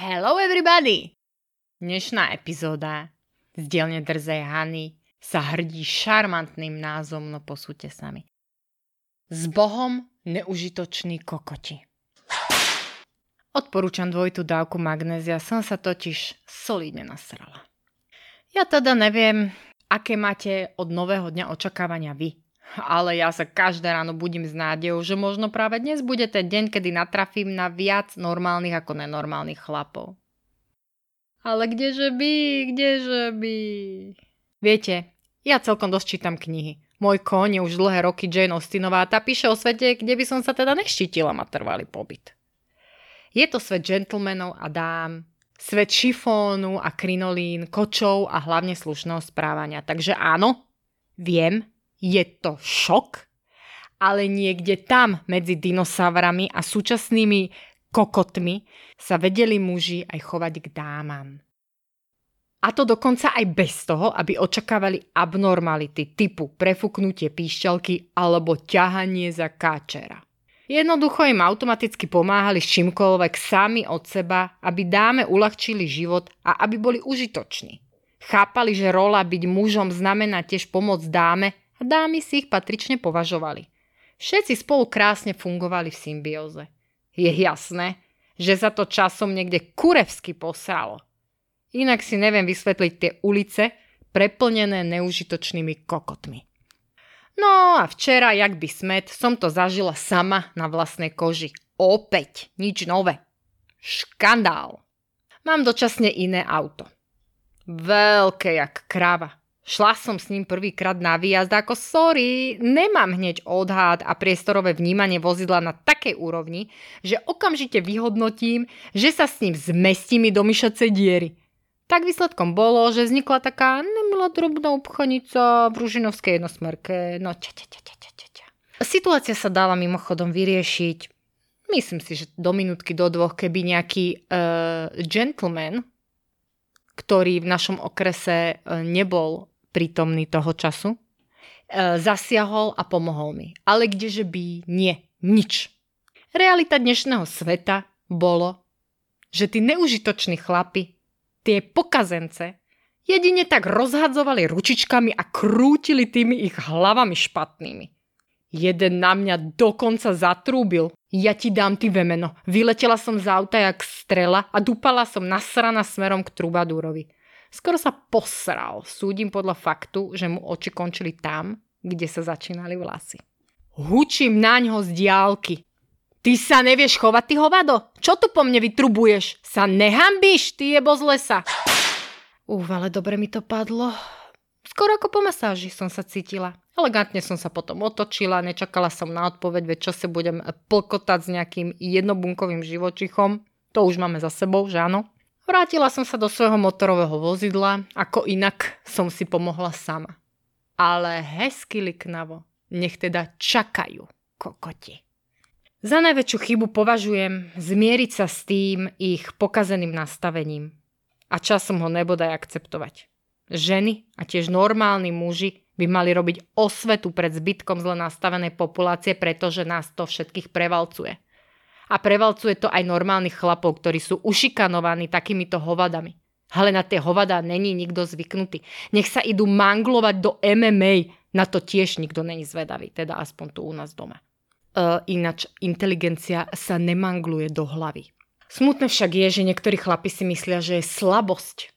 Hello everybody! Dnešná epizóda z dielne Drzej Hany sa hrdí šarmantným názvom, no posúďte sami. S Bohom neužitočný kokoti. Odporúčam dvojitú dávku magnézia, som sa totiž solidne nasrala. Ja teda neviem, aké máte od nového dňa očakávania vy, ale ja sa každé ráno budím s nádejou, že možno práve dnes bude ten deň, kedy natrafím na viac normálnych ako nenormálnych chlapov. Ale kdeže by, kdeže by... Viete, ja celkom dosť čítam knihy. Môj koň je už dlhé roky Jane Austenová a tá píše o svete, kde by som sa teda neštítila ma trvalý pobyt. Je to svet gentlemanov a dám, svet šifónu a krinolín, kočov a hlavne slušného správania. Takže áno, viem, je to šok, ale niekde tam medzi dinosaurami a súčasnými kokotmi sa vedeli muži aj chovať k dámam. A to dokonca aj bez toho, aby očakávali abnormality typu prefúknutie píšťalky alebo ťahanie za káčera. Jednoducho im automaticky pomáhali s čímkoľvek sami od seba, aby dáme uľahčili život a aby boli užitoční. Chápali, že rola byť mužom znamená tiež pomôcť dáme a dámy si ich patrične považovali. Všetci spolu krásne fungovali v symbióze. Je jasné, že sa to časom niekde kurevsky posralo. Inak si neviem vysvetliť tie ulice, preplnené neužitočnými kokotmi. No a včera, jak by smet, som to zažila sama na vlastnej koži. Opäť, nič nové. Škandál. Mám dočasne iné auto. Veľké jak krava. Šla som s ním prvýkrát na výjazd ako sorry, nemám hneď odhad a priestorové vnímanie vozidla na takej úrovni, že okamžite vyhodnotím, že sa s ním zmestí mi do diery. Tak výsledkom bolo, že vznikla taká nemilá drobná upchanica v Ružinovskej jednosmerke. No ča, ča, ča, ča, ča, ča. Situácia sa dala mimochodom vyriešiť, myslím si, že do minútky, do dvoch, keby nejaký uh, gentleman, ktorý v našom okrese uh, nebol prítomný toho času, e, zasiahol a pomohol mi. Ale kdeže by nie, nič. Realita dnešného sveta bolo, že tí neužitoční chlapi, tie pokazence, jedine tak rozhadzovali ručičkami a krútili tými ich hlavami špatnými. Jeden na mňa dokonca zatrúbil. Ja ti dám ty vemeno. Vyletela som z auta jak strela a dúpala som nasrana smerom k trubadúrovi. Skoro sa posral. Súdim podľa faktu, že mu oči končili tam, kde sa začínali vlasy. Hučím na ňo z diálky. Ty sa nevieš chovať, ty hovado? Čo tu po mne vytrubuješ? Sa nehambíš, ty jebo z lesa? Uf, dobre mi to padlo. Skoro ako po masáži som sa cítila. Elegantne som sa potom otočila, nečakala som na odpoveď, veď čo sa budem plkotať s nejakým jednobunkovým živočichom. To už máme za sebou, že áno? Vrátila som sa do svojho motorového vozidla, ako inak som si pomohla sama. Ale hezky liknavo, nech teda čakajú kokoti. Za najväčšiu chybu považujem zmieriť sa s tým ich pokazeným nastavením a časom ho nebodaj akceptovať. Ženy a tiež normálni muži by mali robiť osvetu pred zbytkom zle nastavenej populácie, pretože nás to všetkých prevalcuje – a prevalcuje to aj normálnych chlapov, ktorí sú ušikanovaní takýmito hovadami. Ale na tie hovada není nikto zvyknutý. Nech sa idú manglovať do MMA, na to tiež nikto není zvedavý, teda aspoň tu u nás doma. Uh, ináč inteligencia sa nemangluje do hlavy. Smutné však je, že niektorí chlapi si myslia, že je slabosť,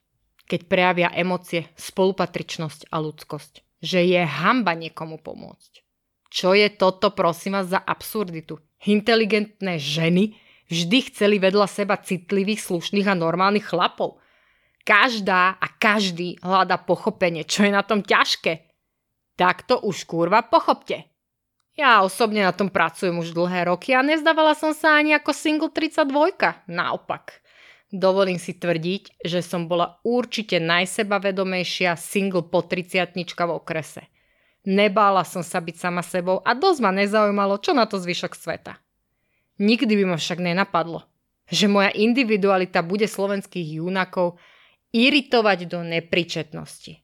keď prejavia emócie, spolupatričnosť a ľudskosť. Že je hamba niekomu pomôcť. Čo je toto, prosím vás, za absurditu? Inteligentné ženy vždy chceli vedľa seba citlivých, slušných a normálnych chlapov. Každá a každý hľada pochopenie, čo je na tom ťažké. Tak to už kurva pochopte. Ja osobne na tom pracujem už dlhé roky a nezdávala som sa ani ako single 32. Naopak. Dovolím si tvrdiť, že som bola určite najsebavedomejšia single po 30 v okrese. Nebála som sa byť sama sebou a dosť ma nezaujímalo, čo na to zvyšok sveta. Nikdy by ma však nenapadlo, že moja individualita bude slovenských júnakov iritovať do nepričetnosti.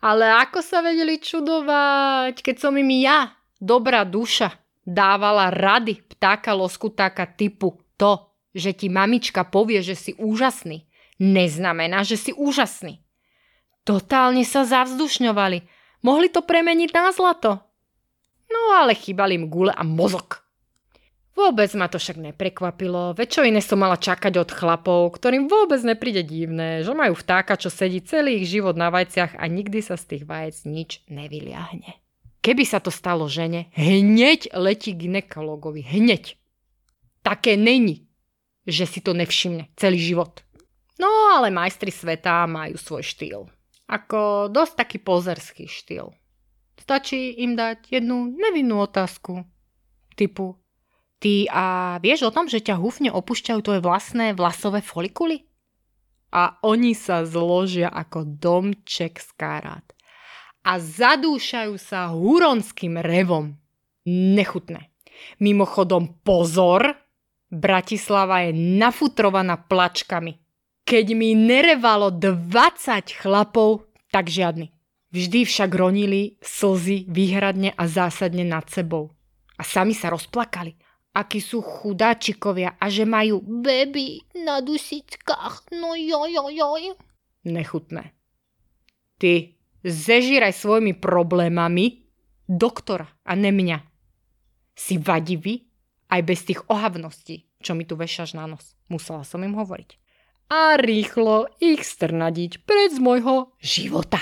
Ale ako sa vedeli čudovať, keď som im ja, dobrá duša, dávala rady ptáka loskutáka typu to, že ti mamička povie, že si úžasný, neznamená, že si úžasný. Totálne sa zavzdušňovali. Mohli to premeniť na zlato. No ale chýbali im gule a mozog. Vôbec ma to však neprekvapilo, veď čo iné som mala čakať od chlapov, ktorým vôbec nepríde divné, že majú vtáka, čo sedí celý ich život na vajciach a nikdy sa z tých vajec nič nevyliahne. Keby sa to stalo žene, hneď letí ginekologovi, hneď. Také není, že si to nevšimne celý život. No ale majstri sveta majú svoj štýl. Ako dosť taký pozerský štýl. Stačí im dať jednu nevinnú otázku. Typu, Ty a vieš o tom, že ťa húfne opúšťajú tvoje vlastné vlasové folikuly? A oni sa zložia ako domček z karát. A zadúšajú sa huronským revom. Nechutné. Mimochodom pozor, Bratislava je nafutrovaná plačkami. Keď mi nerevalo 20 chlapov, tak žiadny. Vždy však ronili slzy výhradne a zásadne nad sebou. A sami sa rozplakali akí sú chudáčikovia a že majú baby na dusičkách. No joj, joj. Nechutné. Ty zežíraj svojimi problémami doktora a ne mňa. Si vadivý aj bez tých ohavností, čo mi tu vešaš na nos. Musela som im hovoriť. A rýchlo ich strnadiť pred z môjho života.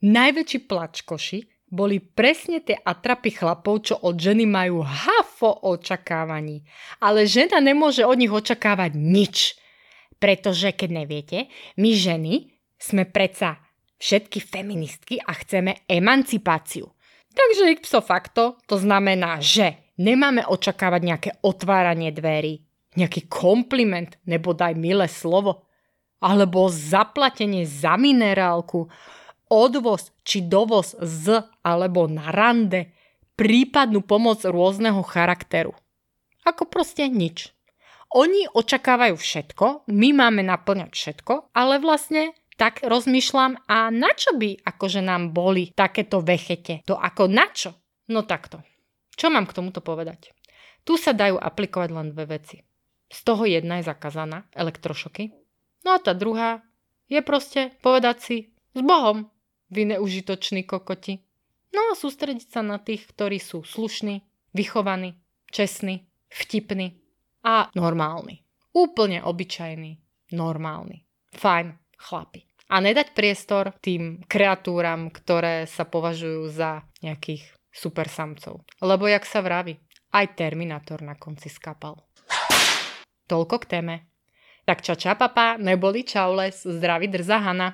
Najväčší plačkoši boli presne tie atrapy chlapov, čo od ženy majú hafo očakávaní. Ale žena nemôže od nich očakávať nič. Pretože, keď neviete, my ženy sme predsa všetky feministky a chceme emancipáciu. Takže ipso facto to znamená, že nemáme očakávať nejaké otváranie dverí, nejaký kompliment nebo daj milé slovo, alebo zaplatenie za minerálku, odvoz či dovoz z alebo na rande, prípadnú pomoc rôzneho charakteru. Ako proste nič. Oni očakávajú všetko, my máme naplňať všetko, ale vlastne tak rozmýšľam a na čo by akože nám boli takéto vechete? To ako na čo? No takto. Čo mám k tomuto povedať? Tu sa dajú aplikovať len dve veci. Z toho jedna je zakázaná, elektrošoky. No a tá druhá je proste povedať si s Bohom, vy neužitoční kokoti. No a sústrediť sa na tých, ktorí sú slušní, vychovaní, čestní, vtipní a normálni. Úplne obyčajní, normálni. Fajn, chlapi. A nedať priestor tým kreatúram, ktoré sa považujú za nejakých super samcov. Lebo jak sa vraví, aj Terminátor na konci skapal. Toľko k téme. Tak ča ča papa, neboli čaules, zdraví drza Hana.